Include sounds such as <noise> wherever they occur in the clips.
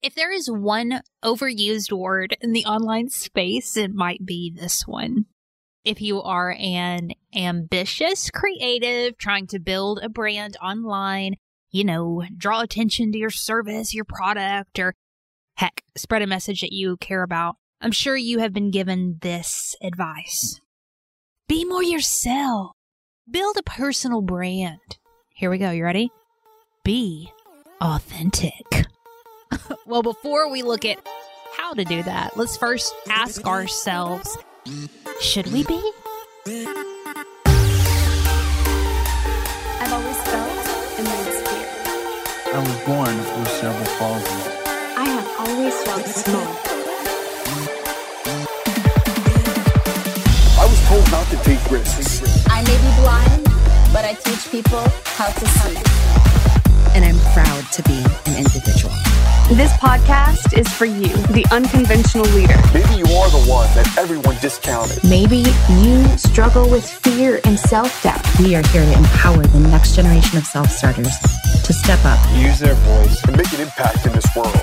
If there is one overused word in the online space, it might be this one. If you are an ambitious creative trying to build a brand online, you know, draw attention to your service, your product, or heck, spread a message that you care about, I'm sure you have been given this advice. Be more yourself. Build a personal brand. Here we go. You ready? Be authentic. Well, before we look at how to do that, let's first ask ourselves should we be? I've always felt immense fear. I was born with cerebral palsy. I have always felt small. I was told not to take risks. I may be blind, but I teach people how to see. And I'm proud to be an individual. This podcast is for you, the unconventional leader. Maybe you are the one that everyone discounted. Maybe you struggle with fear and self doubt. We are here to empower the next generation of self starters to step up. Use their voice. And make an impact in this world.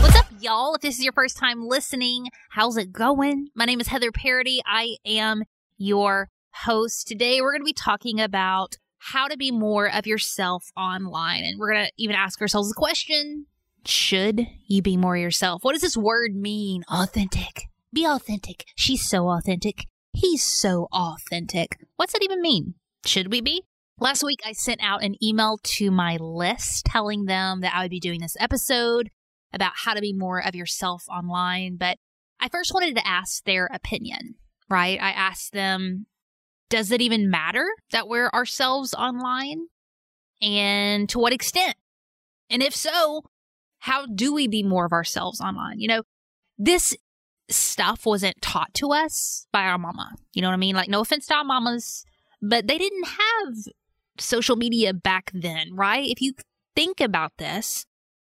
What's up, y'all? If this is your first time listening, how's it going? My name is Heather Parady. I am your host. Today, we're going to be talking about how to be more of yourself online. And we're going to even ask ourselves the question Should you be more yourself? What does this word mean? Authentic. Be authentic. She's so authentic. He's so authentic. What's that even mean? Should we be? Last week, I sent out an email to my list telling them that I would be doing this episode about how to be more of yourself online. But I first wanted to ask their opinion, right? I asked them, does it even matter that we're ourselves online? And to what extent? And if so, how do we be more of ourselves online? You know, this stuff wasn't taught to us by our mama. You know what I mean? Like, no offense to our mamas, but they didn't have social media back then, right? If you think about this,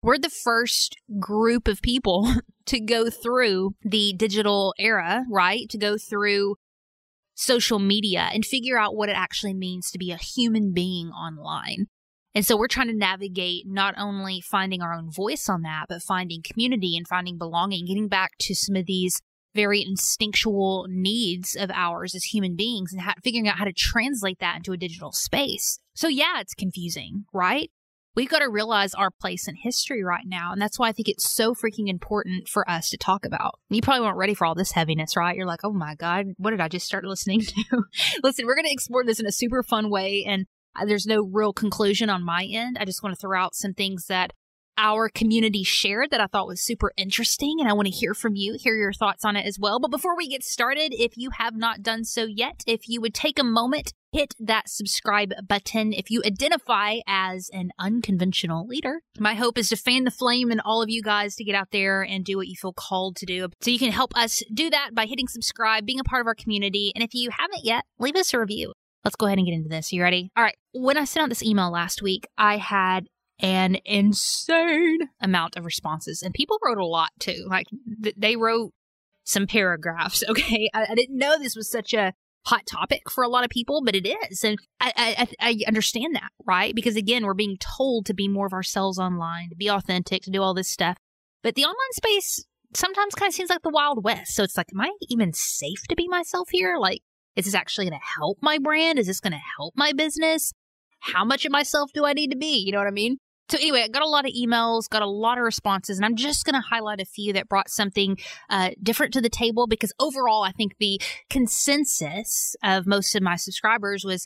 we're the first group of people <laughs> to go through the digital era, right? To go through social media and figure out what it actually means to be a human being online. And so we're trying to navigate not only finding our own voice on that, but finding community and finding belonging, getting back to some of these very instinctual needs of ours as human beings and ha- figuring out how to translate that into a digital space. So yeah, it's confusing, right? We've got to realize our place in history right now. And that's why I think it's so freaking important for us to talk about. You probably weren't ready for all this heaviness, right? You're like, oh my God, what did I just start listening <laughs> to? Listen, we're going to explore this in a super fun way. And there's no real conclusion on my end. I just want to throw out some things that our community shared that I thought was super interesting. And I want to hear from you, hear your thoughts on it as well. But before we get started, if you have not done so yet, if you would take a moment, hit that subscribe button. If you identify as an unconventional leader, my hope is to fan the flame in all of you guys to get out there and do what you feel called to do. So you can help us do that by hitting subscribe, being a part of our community. And if you haven't yet, leave us a review. Let's go ahead and get into this. You ready? All right. When I sent out this email last week, I had an insane amount of responses, and people wrote a lot too. Like th- they wrote some paragraphs. <laughs> Okay, I-, I didn't know this was such a hot topic for a lot of people, but it is, and I, I I understand that, right? Because again, we're being told to be more of ourselves online, to be authentic, to do all this stuff, but the online space sometimes kind of seems like the wild west. So it's like, am I even safe to be myself here? Like, is this actually going to help my brand? Is this going to help my business? How much of myself do I need to be? You know what I mean? So anyway, I got a lot of emails, got a lot of responses, and I'm just going to highlight a few that brought something uh, different to the table because overall, I think the consensus of most of my subscribers was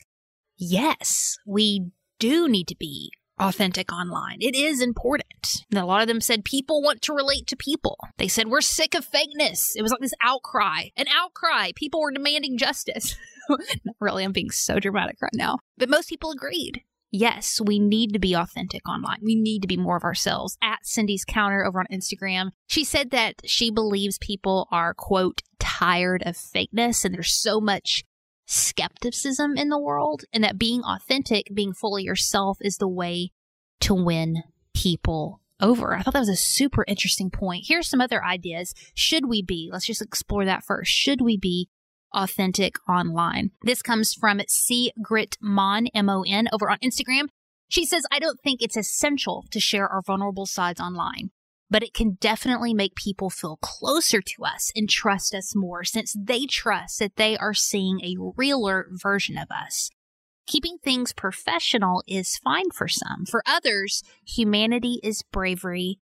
yes, we do need to be authentic online. It is important. And a lot of them said people want to relate to people. They said we're sick of fakeness. It was like this outcry, an outcry. People were demanding justice. <laughs> Not really, I'm being so dramatic right now. But most people agreed. Yes, we need to be authentic online. We need to be more of ourselves. At Cindy's Counter over on Instagram, she said that she believes people are, quote, tired of fakeness and there's so much skepticism in the world, and that being authentic, being fully yourself, is the way to win people over. I thought that was a super interesting point. Here's some other ideas. Should we be? Let's just explore that first. Should we be authentic online? This comes from C Grit Mon M O N over on Instagram. She says, I don't think it's essential to share our vulnerable sides online. but it can definitely make people feel closer to us and trust us more since they trust that they are seeing a realer version of us. Keeping things professional is fine for some. For others, humanity is bravery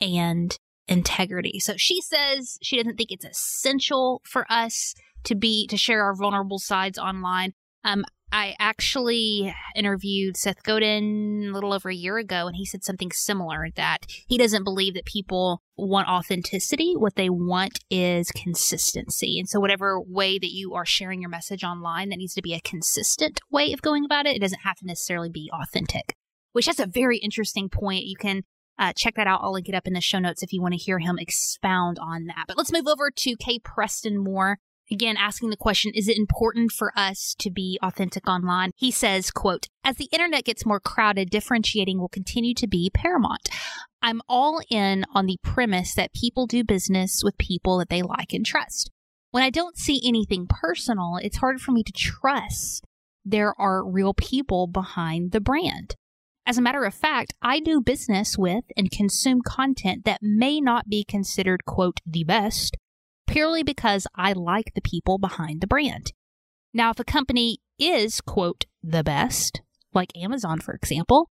and integrity. So she says she doesn't think it's essential for us to be to share our vulnerable sides online. Um, I actually interviewed Seth Godin a little over a year ago, and he said something similar that he doesn't believe that people want authenticity. What they want is consistency. And so, whatever way that you are sharing your message online, that needs to be a consistent way of going about it. It doesn't have to necessarily be authentic, which that's a very interesting point. You can uh, check that out. I'll link it up in the show notes if you want to hear him expound on that. But let's move over to Kay Preston Moore again asking the question is it important for us to be authentic online? He says quote as the internet gets more crowded differentiating will continue to be paramount. I'm all in on the premise that people do business with people that they like and trust. When i don't see anything personal it's hard for me to trust there are real people behind the brand. As a matter of fact, I do business with and consume content that may not be considered, quote, the best, purely because I like the people behind the brand. Now, if a company is, quote, the best, like Amazon, for example,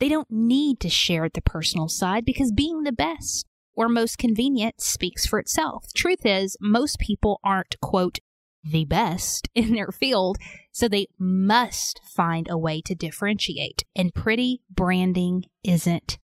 they don't need to share the personal side because being the best or most convenient speaks for itself. Truth is, most people aren't, quote, the best <laughs> in their field, so they must find a way to differentiate. And pretty branding isn't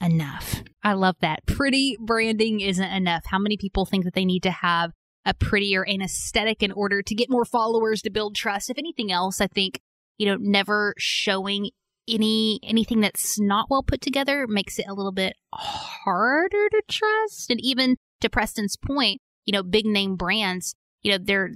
enough. I love that. Pretty branding isn't enough. How many people think that they need to have a prettier and aesthetic in order to get more followers to build trust? If anything else, I think, you know, never showing any anything that's not well put together makes it a little bit harder to trust. And even to Preston's point, you know, big name brands you know, they're,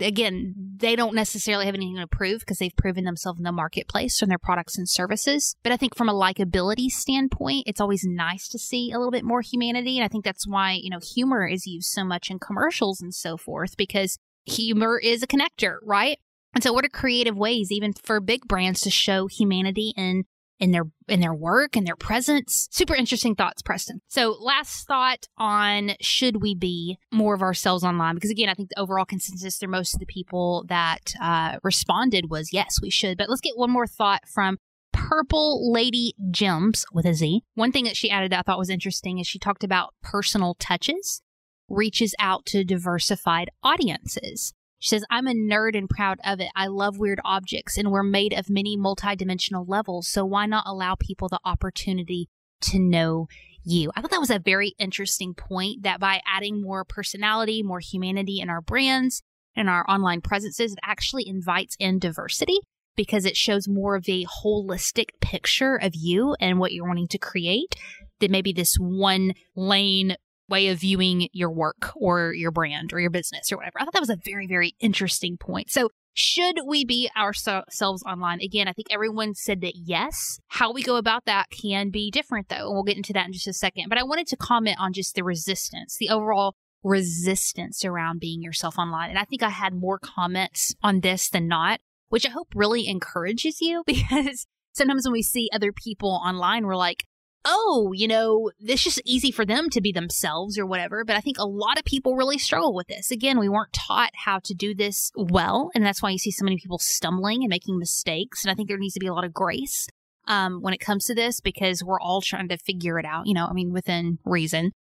again, they don't necessarily have anything to prove because they've proven themselves in the marketplace from their products and services. But I think from a likability standpoint, it's always nice to see a little bit more humanity. And I think that's why, you know, humor is used so much in commercials and so forth because humor is a connector, right? And so, what are creative ways, even for big brands, to show humanity in in their in their work and their presence. Super interesting thoughts, Preston. So last thought on should we be more of ourselves online? Because again, I think the overall consensus through most of the people that uh, responded was yes, we should. But let's get one more thought from Purple Lady Gems with a Z. One thing that she added that I thought was interesting is she talked about personal touches reaches out to diversified audiences. She says, I'm a nerd and proud of it. I love weird objects and we're made of many multidimensional levels. So why not allow people the opportunity to know you? I thought that was a very interesting point that by adding more personality, more humanity in our brands and our online presences, it actually invites in diversity because it shows more of a holistic picture of you and what you're wanting to create than maybe this one lane way of viewing your work or your brand or your business or whatever. I thought that was a very, very interesting point. So, should we be ourselves online? Again, I think everyone said that yes. How we go about that can be different though, and we'll get into that in just a second. But I wanted to comment on just the resistance, the overall resistance around being yourself online. And I think I had more comments on this than not, which I hope really encourages you <laughs> because sometimes when we see other people online, we're like, oh, you know, it's just easy for them to be themselves or whatever. But I think a lot of people really struggle with this. Again, we weren't taught how to do this well. And that's why you see so many people stumbling and making mistakes. And I think there needs to be a lot of grace um, when it comes to this because we're all trying to figure it out, you know, I mean, within reason.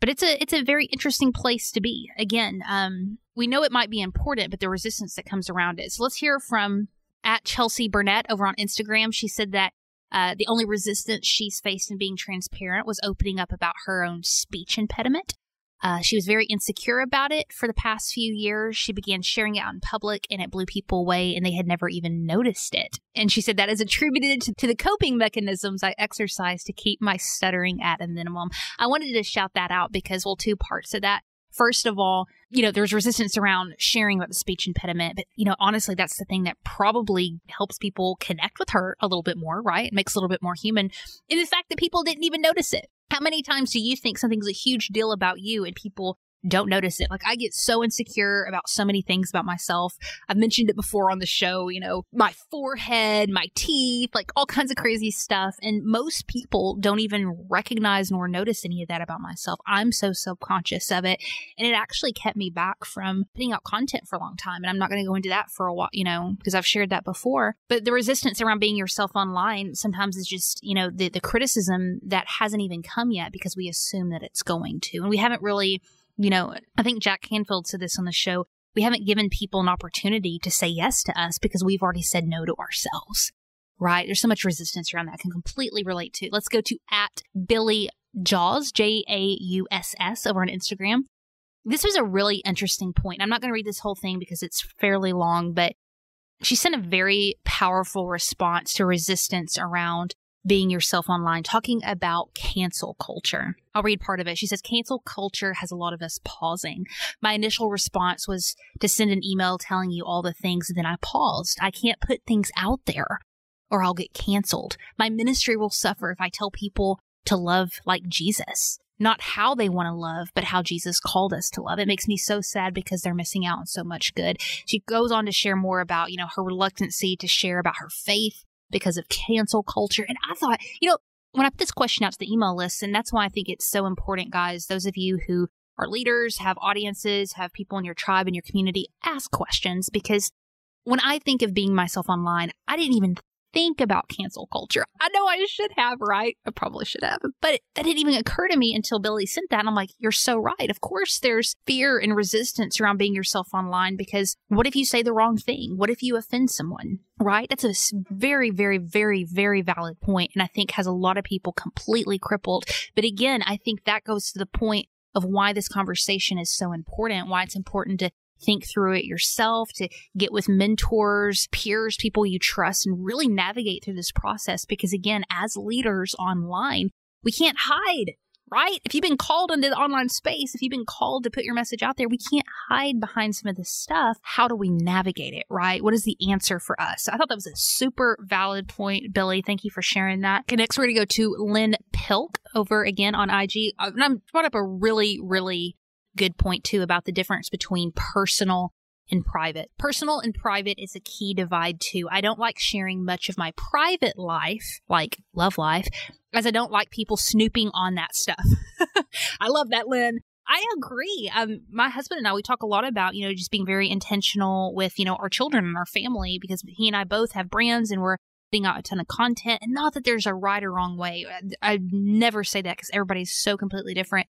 But it's a it's a very interesting place to be. Again, um, we know it might be important, but the resistance that comes around it. So let's hear from at Chelsea Burnett over on Instagram. She said that uh, the only resistance she's faced in being transparent was opening up about her own speech impediment. Uh, she was very insecure about it for the past few years. She began sharing it out in public and it blew people away and they had never even noticed it. And she said that is attributed to, to the coping mechanisms I exercise to keep my stuttering at a minimum. I wanted to shout that out because, well, two parts of that. First of all, you know, there's resistance around sharing about the speech impediment, but you know, honestly, that's the thing that probably helps people connect with her a little bit more, right? It makes a little bit more human. And the fact that people didn't even notice it. How many times do you think something's a huge deal about you and people don't notice it. Like I get so insecure about so many things about myself. I've mentioned it before on the show, you know, my forehead, my teeth, like all kinds of crazy stuff. And most people don't even recognize nor notice any of that about myself. I'm so subconscious of it. And it actually kept me back from putting out content for a long time. And I'm not going to go into that for a while, you know, because I've shared that before. But the resistance around being yourself online sometimes is just, you know, the, the criticism that hasn't even come yet because we assume that it's going to. And we haven't really you know, I think Jack Canfield said this on the show. We haven't given people an opportunity to say yes to us because we've already said no to ourselves. Right? There's so much resistance around that I can completely relate to. Let's go to at Billie Jauss, J A U S S, over on Instagram. This was a really interesting point. I'm not going to read this whole thing because it's fairly long, but she sent a very powerful response to resistance around being yourself online, talking about cancel culture. I'll read part of it. She says, cancel culture has a lot of us pausing. My initial response was to send an email telling you all the things, and then I paused. I can't put things out there or I'll get canceled. My ministry will suffer if I tell people to love like Jesus. Not how they want to love, but how Jesus called us to love. It makes me so sad because they're missing out on so much good. She goes on to share more about, you know, her reluctancy to share about her faith because of cancel culture. And I thought, you know, when I put this question out to the email list, and that's why I think it's so important, guys, those of you who are leaders, have audiences, have people in your tribe, and your community, ask questions because when I think of being myself online, I didn't even think about cancel culture. I know I should have, right? I probably should have, but that didn't even occur to me until Billie sent that. I'm like, you're so right. Of course, there's fear and resistance around being yourself online because what if you say the wrong thing? What if you offend someone? Right? That's a very, very, very, very valid point, and I think has a lot of people completely crippled. But again, I think that goes to the point of why this conversation is so important, why it's important to think through it yourself, to get with mentors, peers, people you trust, and really navigate through this process. Because again, as leaders online, we can't hide right? If you've been called into the online space, if you've been called to put your message out there, we can't hide behind some of this stuff. How do we navigate it, right? What is the answer for us? So I thought that was a super valid point, Billie. Thank you for sharing that. Okay, next we're going to go to Lynn Pilk over again on IG. Uh, and I'm brought up a really, really good point too about the difference between personal and private. Personal and private is a key divide too. I don't like sharing much of my private life, like love life, as I don't like people snooping on that stuff. <laughs> I love that, Lynn. I agree. Um, my husband and I, we talk a lot about, you know, just being very intentional with, you know, our children and our family because he and I both have brands and we're putting out a ton of content. And not that there's a right or wrong way. I, I never say that because everybody's so completely different.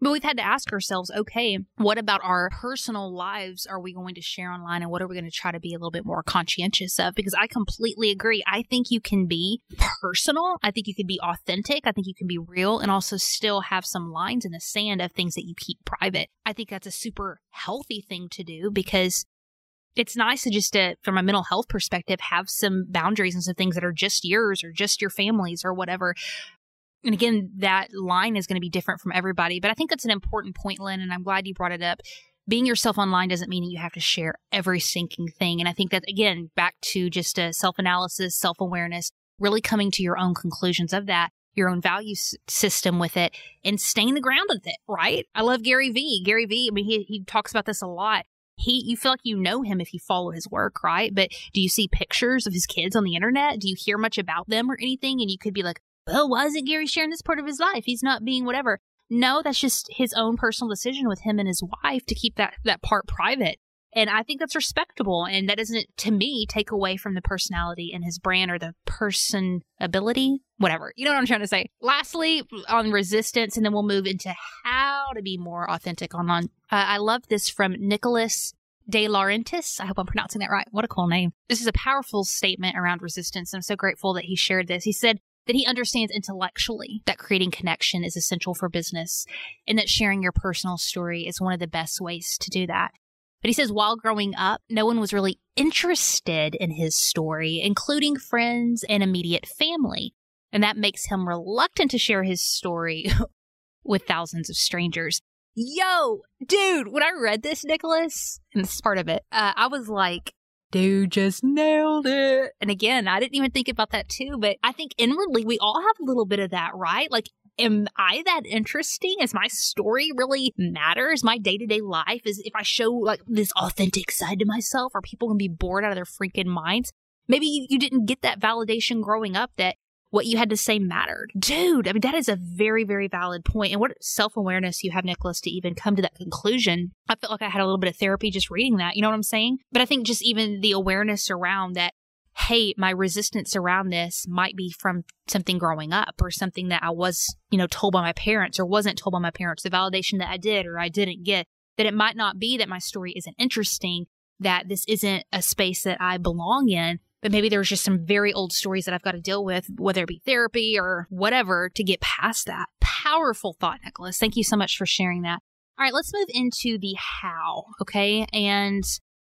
But we've had to ask ourselves, okay, what about our personal lives are we going to share online and what are we going to try to be a little bit more conscientious of? Because I completely agree. I think you can be personal. I think you can be authentic. I think you can be real and also still have some lines in the sand of things that you keep private. I think that's a super healthy thing to do because it's nice to just to, from a mental health perspective have some boundaries and some things that are just yours or just your family's or whatever and again, that line is going to be different from everybody. But I think that's an important point, Lynn, and I'm glad you brought it up. Being yourself online doesn't mean that you have to share every sinking thing. And I think that, again, back to just uh, a self analysis, self awareness, really coming to your own conclusions of that, your own value s- system with it, and staying the ground with it, right? I love Gary Vee. Gary Vee, I mean, he, he talks about this a lot he you feel like you know him if you follow his work right but do you see pictures of his kids on the internet do you hear much about them or anything and you could be like well, why isn't Gary sharing this part of his life? He's not being whatever. No, that's just his own personal decision with him and his wife to keep that, that part private. And I think that's respectable. And that doesn't, to me, take away from the personality and his brand or the person ability, whatever. You know what I'm trying to say? Lastly, on resistance, and then we'll move into how to be more authentic online. Uh, I love this from Nicholas De Laurentiis. I hope I'm pronouncing that right. What a cool name. This is a powerful statement around resistance. I'm so grateful that he shared this. He said, that he understands intellectually that creating connection is essential for business and that sharing your personal story is one of the best ways to do that. But he says while growing up, no one was really interested in his story, including friends and immediate family. And that makes him reluctant to share his story <laughs> with thousands of strangers. Yo, dude, when I read this, Nicholas, and this is part of it, uh, I was like, dude just nailed it. And again, I didn't even think about that too, but I think inwardly we all have a little bit of that, right? Like am I that interesting? Is my story really matters? My day to day life is if I show like this authentic side to myself, are people gonna be bored out of their freaking minds? Maybe you didn't get that validation growing up that what you had to say mattered. Dude, I mean, that is a very, very valid point. And what self awareness you have, Nicholas, to even come to that conclusion. I felt like I had a little bit of therapy just reading that. You know what I'm saying? But I think just even the awareness around that hey, my resistance around this might be from something growing up or something that I was, you know, told by my parents or wasn't told by my parents, the validation that I did or I didn't get, that it might not be that my story isn't interesting, that this isn't a space that I belong in, but maybe there's just some very old stories that I've got to deal with, whether it be therapy or whatever, to get past that. Powerful thought, Nicholas. Thank you so much for sharing that. All right, let's move into the how, okay? And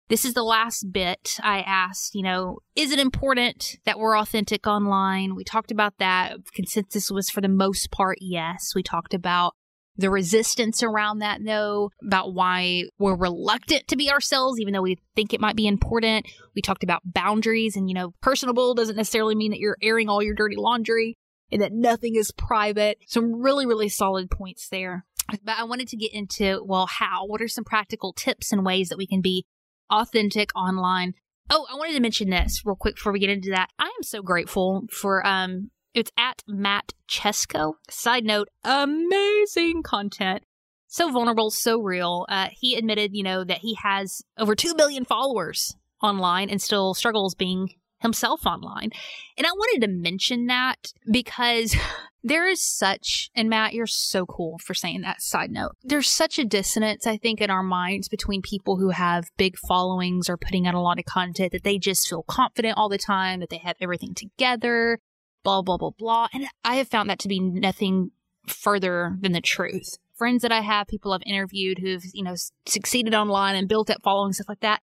this is the last bit I asked, you know, is it important that we're authentic online? We talked about that. Consensus was for the most part, yes. We talked about the resistance around that, though, about why we're reluctant to be ourselves, even though we think it might be important. We talked about boundaries and, you know, personable doesn't necessarily mean that you're airing all your dirty laundry and that nothing is private. Some really, really solid points there. But I wanted to get into, well, how? What are some practical tips and ways that we can be authentic online. Oh, I wanted to mention this real quick before we get into that. I am so grateful for um it's at Matt Chesko. Side note, amazing content. So vulnerable, so real. Uh, he admitted, you know, that he has over 2 million followers online and still struggles being himself online. And I wanted to mention that because <laughs> there is such, and Matt, you're so cool for saying that side note. There's such a dissonance, I think, in our minds between people who have big followings or putting out a lot of content that they just feel confident all the time, that they have everything together, blah, blah, blah, blah. And I have found that to be nothing further than the truth. Friends that I have, people I've interviewed who've, you know, succeeded online and built up following, stuff like that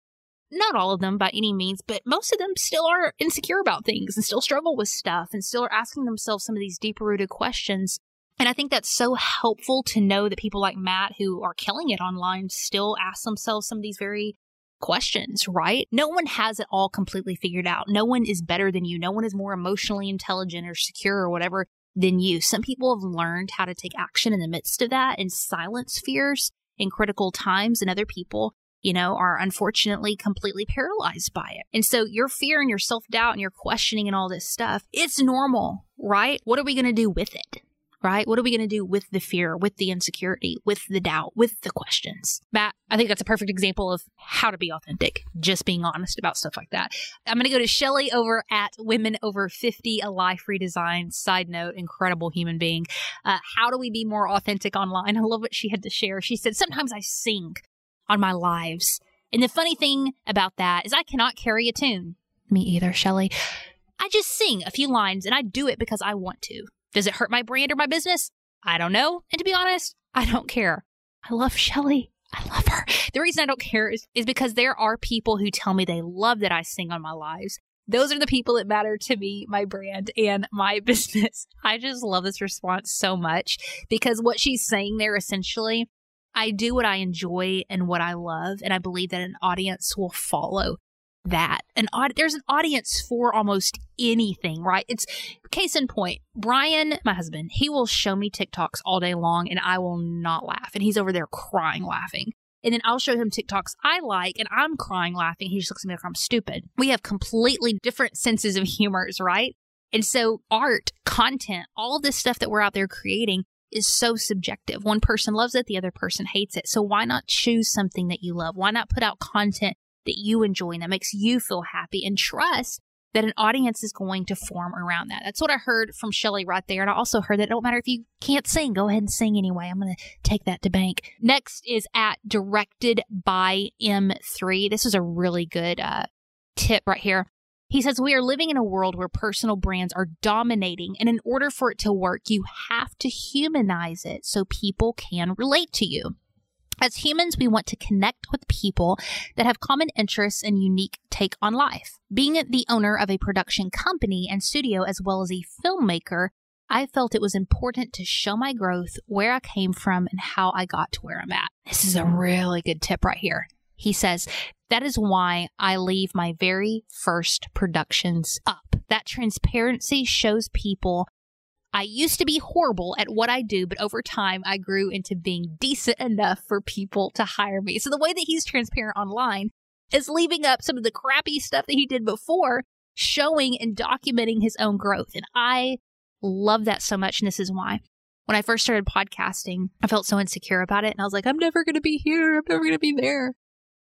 not all of them by any means, but most of them still are insecure about things and still struggle with stuff and still are asking themselves some of these deeper rooted questions. And I think that's so helpful to know that people like Matt who are killing it online still ask themselves some of these very questions, right? No one has it all completely figured out. No one is better than you. No one is more emotionally intelligent or secure or whatever than you. Some people have learned how to take action in the midst of that and silence fears in critical times, and other people you know, are unfortunately completely paralyzed by it. And so your fear and your self doubt and your questioning and all this stuff, it's normal, right? What are we going to do with it? Right? What are we going to do with the fear, with the insecurity, with the doubt, with the questions? Matt, I think that's a perfect example of how to be authentic, just being honest about stuff like that. I'm going to go to Shelly over at Women Over 50, a life redesign. Side note, incredible human being. Uh, how do we be more authentic online? <laughs> I love what she had to share. She said, Sometimes I sing on my lives. And the funny thing about that is I cannot carry a tune. Me either, Shelly. I just sing a few lines and I do it because I want to. Does it hurt my brand or my business? I don't know. And to be honest, I don't care. I love Shelly. I love her. The reason I don't care is, is because there are people who tell me they love that I sing on my lives. Those are the people that matter to me, my brand, and my <laughs> business. I just love this response so much because what she's saying there essentially I do what I enjoy and what I love, and I believe that an audience will follow that. An aud- there's an audience for almost anything, right? It's case in point. Brian, my husband, he will show me TikToks all day long, and I will not laugh, and he's over there crying, laughing. And then I'll show him TikToks I like, and I'm crying, laughing. He just looks at me like I'm stupid. We have completely different senses of humors, right? And so, art, content, all this stuff that we're out there creating, is so subjective. One person loves it, the other person hates it. So why not choose something that you love? Why not put out content that you enjoy and that makes you feel happy and trust that an audience is going to form around that. That's what I heard from Shelly right there. And I also heard that it don't matter if you can't sing, go ahead and sing anyway. I'm going to take that to bank. Next is at directed by M3. This is a really good uh, tip right here. He says, We are living in a world where personal brands are dominating, and in order for it to work, you have to humanize it so people can relate to you. As humans, we want to connect with people that have common interests and unique take on life. Being the owner of a production company and studio, as well as a filmmaker, I felt it was important to show my growth, where I came from, and how I got to where I'm at. This is a really good tip right here. He says, That is why I leave my very first productions up. That transparency shows people I used to be horrible at what I do, but over time I grew into being decent enough for people to hire me. So the way that he's transparent online is leaving up some of the crappy stuff that he did before, showing and documenting his own growth. And I love that so much. And this is why. When I first started podcasting, I felt so insecure about it. And I was like, I'm never going to be here. I'm never going to be there.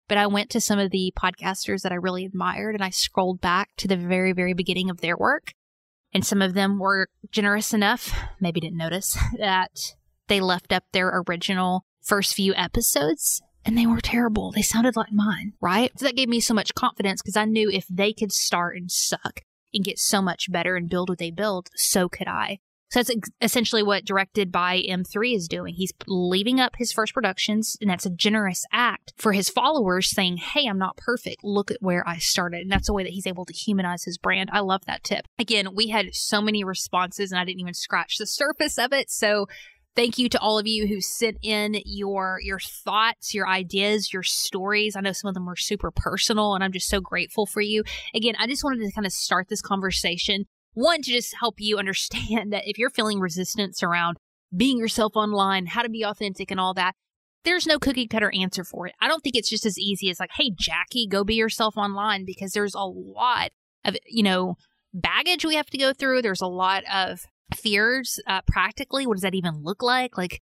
But I went to some of the podcasters that I really admired and I scrolled back to the very, very beginning of their work. And some of them were generous enough, maybe didn't notice, <laughs> that they left up their original first few episodes and they were terrible. They sounded like mine, right? So that gave me so much confidence because I knew if they could start and suck and get so much better and build what they build, so could I. So that's essentially what Directed by M3 is doing. He's leaving up his first productions, and that's a generous act for his followers saying, Hey, I'm not perfect. Look at where I started. And that's a way that he's able to humanize his brand. I love that tip. Again, we had so many responses, and I didn't even scratch the <laughs> surface of it. So Thank you to all of you who sent in your your thoughts, your ideas, your stories. I know some of them were super personal and I'm just so grateful for you. Again, I just wanted to kind of start this conversation one to just help you understand <laughs> that if you're feeling resistance around being yourself online, how to be authentic and all that, there's no cookie cutter answer for it. I don't think it's just as easy as like, hey, Jackie, go be yourself online because there's a lot of, you know, baggage we have to go through. There's a lot of fears uh, practically. What does that even look like? Like,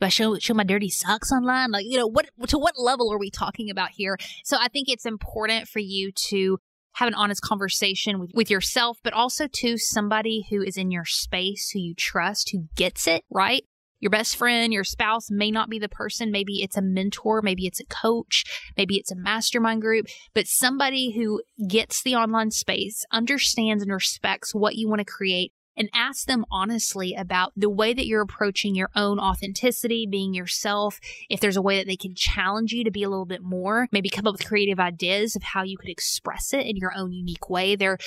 do I show show my dirty socks online? Like, you know, what to what level are we talking about here? So I think it's important for you to have an honest conversation with, with yourself, but also to somebody who is in your space, who you trust, who gets it, right? Your best friend, your spouse may not be the person. Maybe it's a mentor. Maybe it's a coach. Maybe it's a mastermind group, but somebody who gets the online space, understands and respects what you want to create and ask them honestly about the way that you're approaching your own authenticity, being yourself. If there's a way that they can challenge you to be a little bit more, maybe come up with creative ideas of how you could express it in your own unique way. There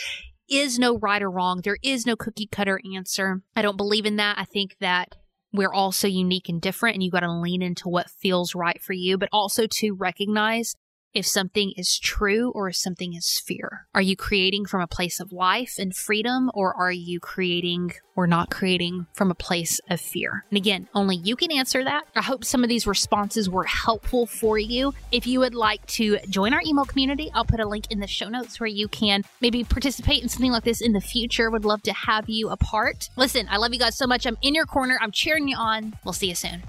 is no right or wrong. There is no cookie cutter answer. I don't believe in that. I think that we're all so unique and different and you got to lean into what feels right for you, but also to recognize if something is true or if something is fear. Are you creating from a place of life and freedom or are you creating or not creating from a place of fear? And again, only you can answer that. I hope some of these responses were helpful for you. If you would like to join our email community, I'll put a link in the show notes where you can maybe participate in something like this in the future. Would love to have you a part. Listen, I love you guys so much. I'm in your corner. I'm cheering you on. We'll see you soon.